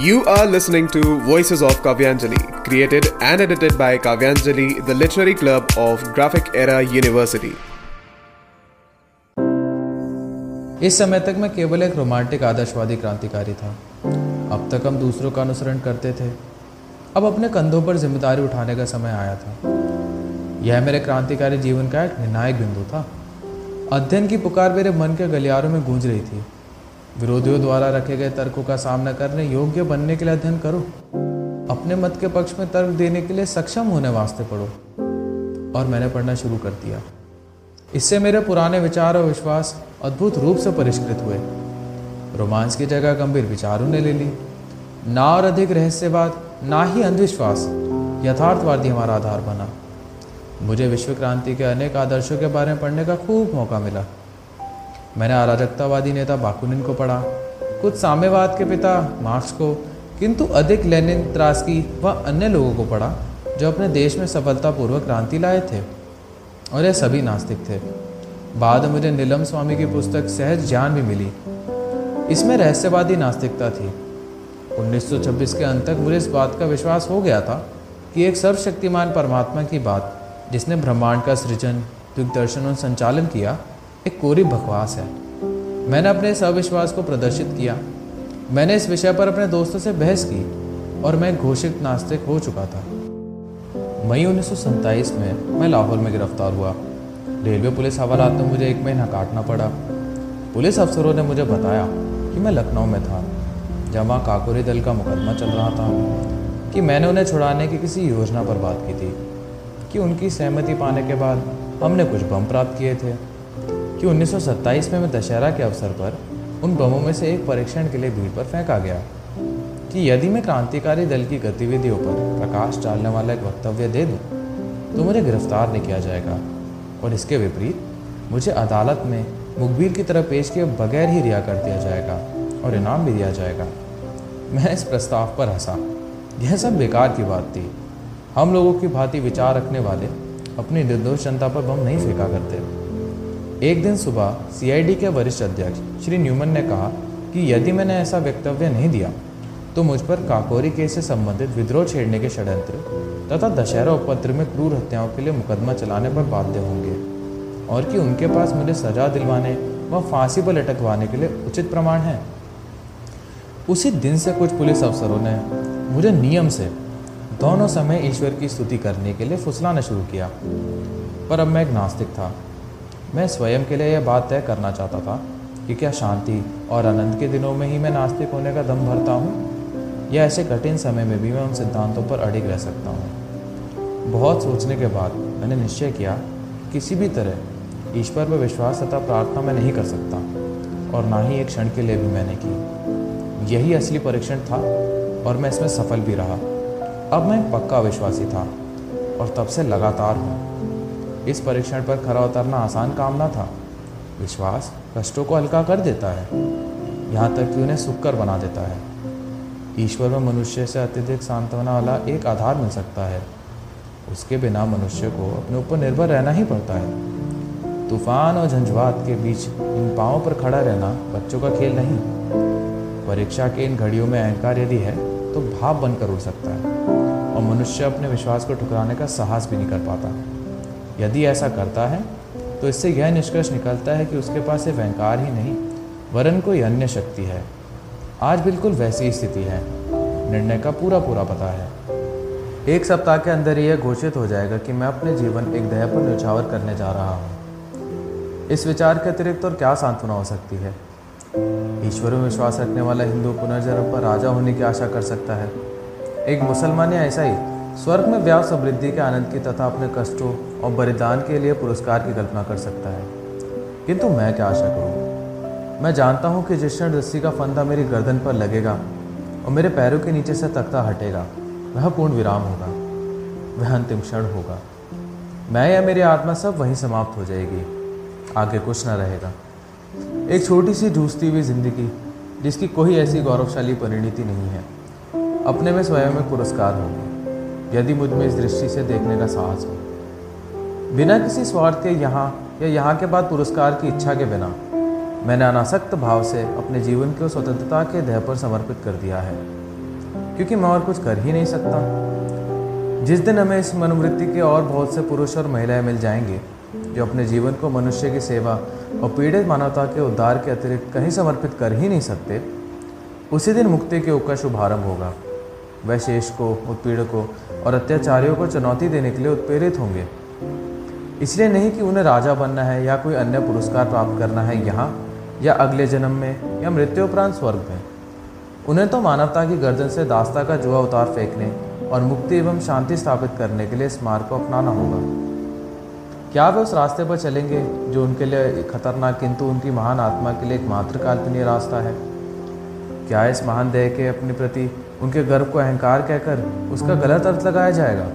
You are listening to Voices of Kavyanjali, created and edited by Kavyanjali, the literary club of Graphic Era University. इस समय तक मैं केवल एक romantic आदर्शवादी क्रांतिकारी था। अब तक हम दूसरों का अनुसरण करते थे। अब अपने कंधों पर ज़िम्मेदारी उठाने का समय आया था। यह मेरे क्रांतिकारी जीवन का एक निर्णायक बिंदु था। अध्ययन की पुकार मेरे मन के गलियारों में गूंज रही थी। विरोधियों द्वारा रखे गए तर्कों का सामना करने, योग्य बनने के लिए अध्ययन करो। अपने मत के पक्ष में तर्क देने के लिए सक्षम होने वास्ते पढ़ो। और मैंने पढ़ना शुरू कर दिया। इससे मेरे पुराने विचार और विश्वास अद्भुत रूप से परिष्कृत हुए। रोमांस की जगह गंभीर विचारों ने ले ली। ना और अधिक रहस्यवाद, ना ही अंधविश्वास यथार्थवादी हमारा आधार बना। मुझे विश्व क्रांति के अनेक आदर्शों के बारे में पढ़ने का खूब मौका मिला। मैंने अराजकतावादी नेता बाकुनिन को पढ़ा, कुछ साम्यवाद के पिता मार्क्स को, किंतु अधिक लेनिन त्रास्की व अन्य लोगों को पढ़ा, जो अपने देश में सफलतापूर्वक क्रांति लाए थे और यह सभी नास्तिक थे। बाद में मुझे नीलम स्वामी की पुस्तक सहज ज्ञान भी मिली। इसमें रहस्यवादी नास्तिकता थी। 1926 के अंत तक मुझे इस बात का विश्वास हो गया था कि एक सर्वशक्तिमान परमात्मा की बात, जिसने ब्रह्मांड का सृजन, दिग्दर्शन और संचालन किया एक कोरी बकवास है। मैंने अपने इस अविश्वास को प्रदर्शित किया। मैंने इस विषय पर अपने दोस्तों से बहस की और मैं घोषित नास्तिक हो चुका था। मई उन्नीस सौ सत्ताईस में मैं लाहौर में गिरफ़्तार हुआ। रेलवे पुलिस हवालात में मुझे एक महीना काटना पड़ा। पुलिस अफसरों ने मुझे बताया कि मैं लखनऊ में था जब वहाँ काकोरी दल का मुकदमा चल रहा था कि मैंने उन्हें छुड़ाने की किसी योजना पर बात की थी, कि उनकी सहमति पाने के बाद हमने कुछ बम प्राप्त किए थे। कि 1927 में मैं दशहरा के अवसर पर उन बमों में से एक परीक्षण के लिए भीड़ पर फेंका गया कि यदि मैं क्रांतिकारी दल की गतिविधियों पर प्रकाश डालने वाला एक वक्तव्य दे दूँ, तो मुझे गिरफ़्तार नहीं किया जाएगा। और इसके विपरीत मुझे अदालत में मुखबिर की तरह पेश किए बगैर ही रिहा कर दिया जाएगा और इनाम भी दिया जाएगा। मैं इस प्रस्ताव पर हंसा। यह सब बेकार की बात थी। हम लोगों की भांति विचार रखने वाले अपनी निर्दोष जनता पर बम नहीं फेंका करते। एक दिन सुबह सीआईडी के वरिष्ठ अध्यक्ष श्री न्यूमन ने कहा कि यदि मैंने ऐसा वक्तव्य नहीं दिया तो मुझ पर काकोरी केस से संबंधित विद्रोह छेड़ने के षड्यंत्र तथा दशहरा उपद्र में क्रूर हत्याओं के लिए मुकदमा चलाने पर बाध्य होंगे और कि उनके पास मुझे सजा दिलवाने व फांसी पर लटकवाने के लिए उचित प्रमाण है। उसी दिन से कुछ पुलिस अफसरों ने मुझे नियम से दोनों समय ईश्वर की स्तुति करने के लिए फुसलाना शुरू किया, पर अब मैं एक नास्तिक था। मैं स्वयं के लिए यह बात तय करना चाहता था कि क्या शांति और आनंद के दिनों में ही मैं नास्तिक होने का दम भरता हूँ, या ऐसे कठिन समय में भी मैं उन सिद्धांतों पर अड़िग रह सकता हूँ। बहुत सोचने के बाद मैंने निश्चय किया, किसी भी तरह ईश्वर पर विश्वास तथा प्रार्थना मैं नहीं कर सकता, और ना ही एक क्षण के लिए भी मैंने की। यही असली परीक्षण था, और मैं इसमें सफल भी रहा। अब मैं पक्का विश्वासी था, और तब से लगातार हूँ। इस परीक्षण पर खरा उतरना आसान काम ना था। विश्वास कष्टों को हल्का कर देता है। यहाँ तक कि उन्हें सुखकर बना देता है। ईश्वर में मनुष्य से अत्यधिक सांत्वना वाला एक आधार मिल सकता है। उसके बिना मनुष्य को अपने ऊपर निर्भर रहना ही पड़ता है। तूफ़ान और झंझवात के बीच इन पाँव पर खड़ा रहना बच्चों का खेल नहीं। परीक्षा के इन घड़ियों में अहंकार यदि है तो भाव बनकर उड़ सकता है। और मनुष्य अपने विश्वास को ठुकराने का साहस भी नहीं कर पाता। यदि ऐसा करता है तो इससे यह निष्कर्ष निकलता है कि उसके पास सिर्फ़ अहंकार ही नहीं, वरन कोई अन्य शक्ति है। आज बिल्कुल वैसी स्थिति है। निर्णय का पूरा पूरा पता है। एक सप्ताह के अंदर यह घोषित हो जाएगा कि मैं अपने जीवन एक दया पर न्यौछावर करने जा रहा हूँ। इस विचार के अतिरिक्त और क्या सांत्वना हो सकती है? ईश्वर में विश्वास रखने वाला हिंदू पुनर्जन्म पर राजा होने की आशा कर सकता है। एक मुसलमान या ही स्वर्ग में व्याह समृद्धि के आनंद की तथा अपने कष्टों और बलिदान के लिए पुरस्कार की कल्पना कर सकता है। किंतु मैं क्या आशा करूँ? मैं जानता हूँ कि जिस क्षण रस्सी का फंदा मेरी गर्दन पर लगेगा और मेरे पैरों के नीचे से तख्ता हटेगा, वह पूर्ण विराम होगा, वह अंतिम क्षण होगा। मैं या मेरी आत्मा सब वहीं समाप्त हो जाएगी, आगे कुछ न रहेगा। एक छोटी सी ढूसती हुई ज़िंदगी, जिसकी कोई ऐसी गौरवशाली परिणति नहीं है, अपने में स्वयं में पुरस्कार होगी। यदि मुझमें इस दृष्टि से देखने का साहस हो। बिना किसी स्वार्थ के यहाँ या यहाँ के बाद पुरस्कार की इच्छा के बिना, मैंने अनासक्त भाव से अपने जीवन को स्वतंत्रता के देह पर समर्पित कर दिया है, क्योंकि मैं और कुछ कर ही नहीं सकता। जिस दिन हमें इस मनोवृत्ति के और बहुत से पुरुष और महिलाएँ मिल जाएँगे, जो अपने जीवन को मनुष्य की सेवा और पीड़ित मानवता के उद्धार के अतिरिक्त कहीं समर्पित कर ही नहीं सकते, उसी दिन मुक्ति के का शुभारंभ होगा। वह शेष को उत्पीड़कों और अत्याचारियों को चुनौती देने के लिए उत्प्रेरित होंगे। इसलिए नहीं कि उन्हें राजा बनना है या कोई अन्य पुरस्कार प्राप्त करना है यहाँ, या अगले जन्म में, या मृत्यु उपरांत स्वर्ग में। उन्हें तो मानवता की गर्दन से दास्ता का जुआ उतार फेंकने और मुक्ति एवं शांति स्थापित करने के लिए इस मार्ग को अपनाना होगा। क्या वे उस रास्ते पर चलेंगे जो उनके लिए खतरनाक, किंतु उनकी महान आत्मा के लिए एक मात्र काल्पनीय रास्ता है? क्या इस महान देह के अपने प्रति उनके गर्व को अहंकार कहकर उसका गलत अर्थ लगाया जाएगा?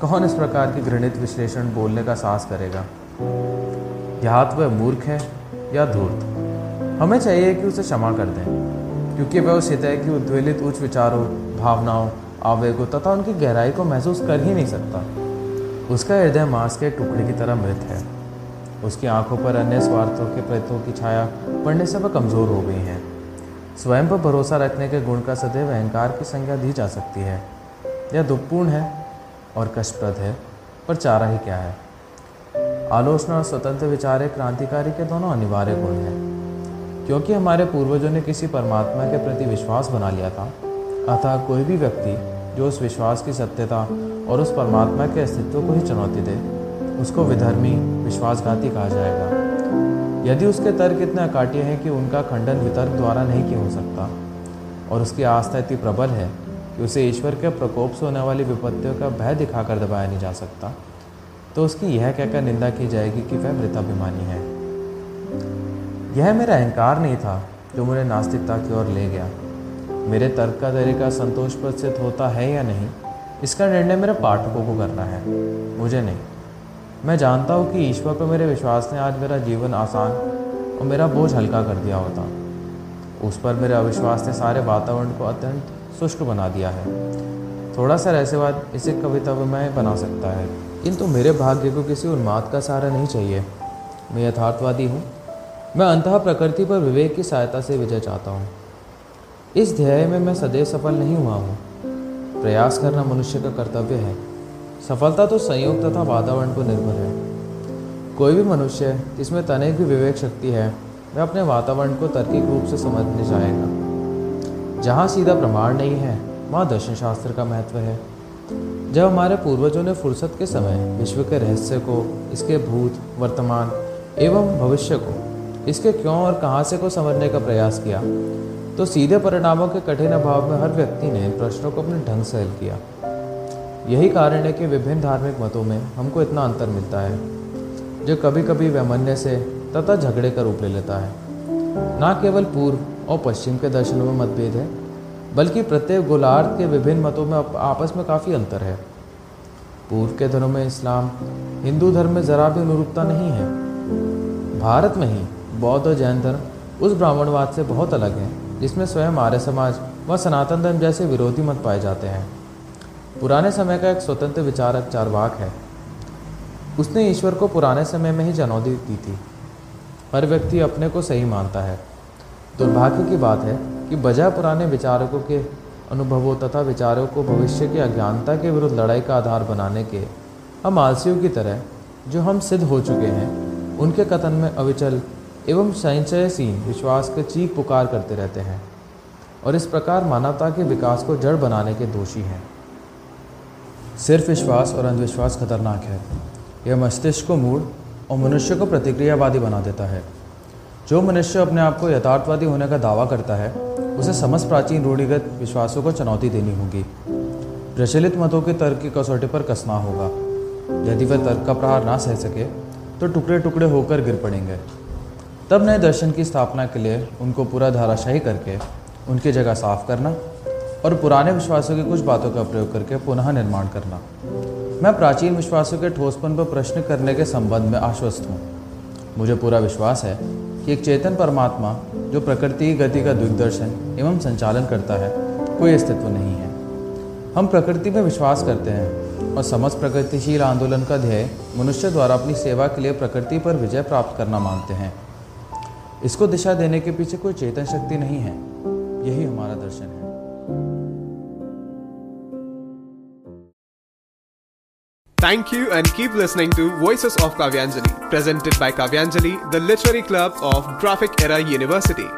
कौन इस प्रकार के घृणित विश्लेषण बोलने का साहस करेगा? या तो वह मूर्ख है या धूर्त। हमें चाहिए कि उसे क्षमा कर दें, क्योंकि वह उस हितय की उद्वेलित उच्च विचारों, भावनाओं, आवेगों तथा उनकी गहराई को महसूस कर ही नहीं सकता। उसका हृदय मांस के टुकड़े की तरह मृत है। उसकी आँखों पर अन्य स्वार्थों के प्रयत्नों की छाया पड़ने से वह कमज़ोर हो गई है। स्वयं पर भरोसा रखने के गुण का सदैव अहंकार की संज्ञा दी जा सकती है। यह दुखपूर्ण है और कष्टप्रद है, पर चारा ही क्या है? आलोचना और स्वतंत्र विचार एक क्रांतिकारी के दोनों अनिवार्य गुण हैं। क्योंकि हमारे पूर्वजों ने किसी परमात्मा के प्रति विश्वास बना लिया था, अतः कोई भी व्यक्ति जो उस विश्वास की सत्यता और उस परमात्मा के अस्तित्व को ही चुनौती दे, उसको विधर्मी विश्वासघाती कहा जाएगा। यदि उसके तर्क इतने अकाट्य हैं कि उनका खंडन वितर्क द्वारा नहीं किया हो सकता, और उसकी आस्था इतनी प्रबल है कि उसे ईश्वर के प्रकोप से होने वाली विपत्तियों का भय दिखाकर दबाया नहीं जा सकता तो उसकी यह कहकर निंदा की जाएगी कि वह मृताभिमानी है। यह मेरा अहंकार नहीं था जो मुझे नास्तिकता की ओर ले गया। मेरे तर्क का तरीका संतोष प्रसिद्ध होता है या नहीं, इसका निर्णय मेरे पाठकों को करना है, मुझे नहीं। मैं जानता हूँ कि ईश्वर पर मेरे विश्वास ने आज मेरा जीवन आसान और मेरा बोझ हल्का कर दिया होता। उस पर मेरे अविश्वास ने सारे वातावरण को अत्यंत शुष्क बना दिया है। थोड़ा सा रहस्यवाद इसे कविता में बना सकता है। किंतु मेरे भाग्य को किसी उन्माद का सहारा नहीं चाहिए। मैं यथार्थवादी हूँ। मैं अंतः प्रकृति पर विवेक की सहायता से विजय चाहता हूँ। इस ध्येय में मैं सदैव सफल नहीं हुआ हूँ। प्रयास करना मनुष्य का कर्तव्य है। सफलता तो संयोग तथा वातावरण पर निर्भर है। कोई भी मनुष्य, जिसमें तनिक भी विवेक शक्ति है, वह अपने वातावरण को तर्किक रूप से समझने जाएगा। जहाँ सीधा प्रमाण नहीं है, वहाँ दर्शन शास्त्र का महत्व है। जब हमारे पूर्वजों ने फुर्सत के समय विश्व के रहस्य को, इसके भूत, वर्तमान एवं भविष्य को, इसके क्यों और कहाँ से को समझने का प्रयास किया तो सीधे परिणामों के कठिन अभाव में हर व्यक्ति ने प्रश्नों को अपने ढंग से हल किया। यही कारण है कि विभिन्न धार्मिक मतों में हमको इतना अंतर मिलता है। जो कभी कभी वैमन्य से तथा झगड़े का रूप ले लेता है। न केवल पूर्व और पश्चिम के दर्शनों में मतभेद है, बल्कि प्रत्येक गोलार्ध के विभिन्न मतों में आपस में काफ़ी अंतर है। पूर्व के धर्म में इस्लाम, हिंदू धर्म में ज़रा भी अनुरूपता नहीं है। भारत में ही बौद्ध और जैन धर्म उस ब्राह्मणवाद से बहुत अलग है, जिसमें स्वयं आर्य समाज व सनातन धर्म जैसे विरोधी मत पाए जाते हैं। पुराने समय का एक स्वतंत्र विचारक चारवाक है। उसने ईश्वर को पुराने समय में ही चुनौती दी थी। हर व्यक्ति अपने को सही मानता है। दुर्भाग्य की बात है कि बजाय पुराने विचारकों के अनुभवों तथा विचारों को भविष्य की अज्ञानता के विरुद्ध लड़ाई का आधार बनाने के, हम आलसियों की तरह, जो हम सिद्ध हो चुके हैं, उनके कथन में अविचल एवं संचयसीन विश्वास के चीख पुकार करते रहते हैं और इस प्रकार मानवता के विकास को जड़ बनाने के दोषी हैं। सिर्फ़ विश्वास और अंधविश्वास खतरनाक है। यह मस्तिष्क को मूड और मनुष्य को प्रतिक्रियावादी बना देता है। जो मनुष्य अपने आप को यथार्थवादी होने का दावा करता है, उसे समस्त प्राचीन रूढ़िगत विश्वासों को चुनौती देनी होगी। प्रचलित मतों के तर्क की कसौटी पर कसना होगा। यदि वह तर्क का प्रहार ना सह सके तो टुकड़े टुकड़े होकर गिर पड़ेंगे। तब नए दर्शन की स्थापना के लिए उनको पूरा धाराशाही करके उनकी जगह साफ़ करना और पुराने विश्वासों की कुछ बातों का प्रयोग करके पुनः निर्माण करना। मैं प्राचीन विश्वासों के ठोसपन पर प्रश्न करने के संबंध में आश्वस्त हूँ। मुझे पूरा विश्वास है कि एक चेतन परमात्मा, जो प्रकृति की गति का दिग्दर्शन एवं संचालन करता है, कोई अस्तित्व नहीं है। हम प्रकृति में विश्वास करते हैं और समस्त प्रगतिशील आंदोलन का ध्येय मनुष्य द्वारा अपनी सेवा के लिए प्रकृति पर विजय प्राप्त करना मानते हैं। इसको दिशा देने के पीछे कोई चेतन शक्ति नहीं है। यही हमारा दर्शन है। Thank you and keep listening to Voices of Kavyanjali, presented by Kavyanjali, the literary club of Graphic Era University.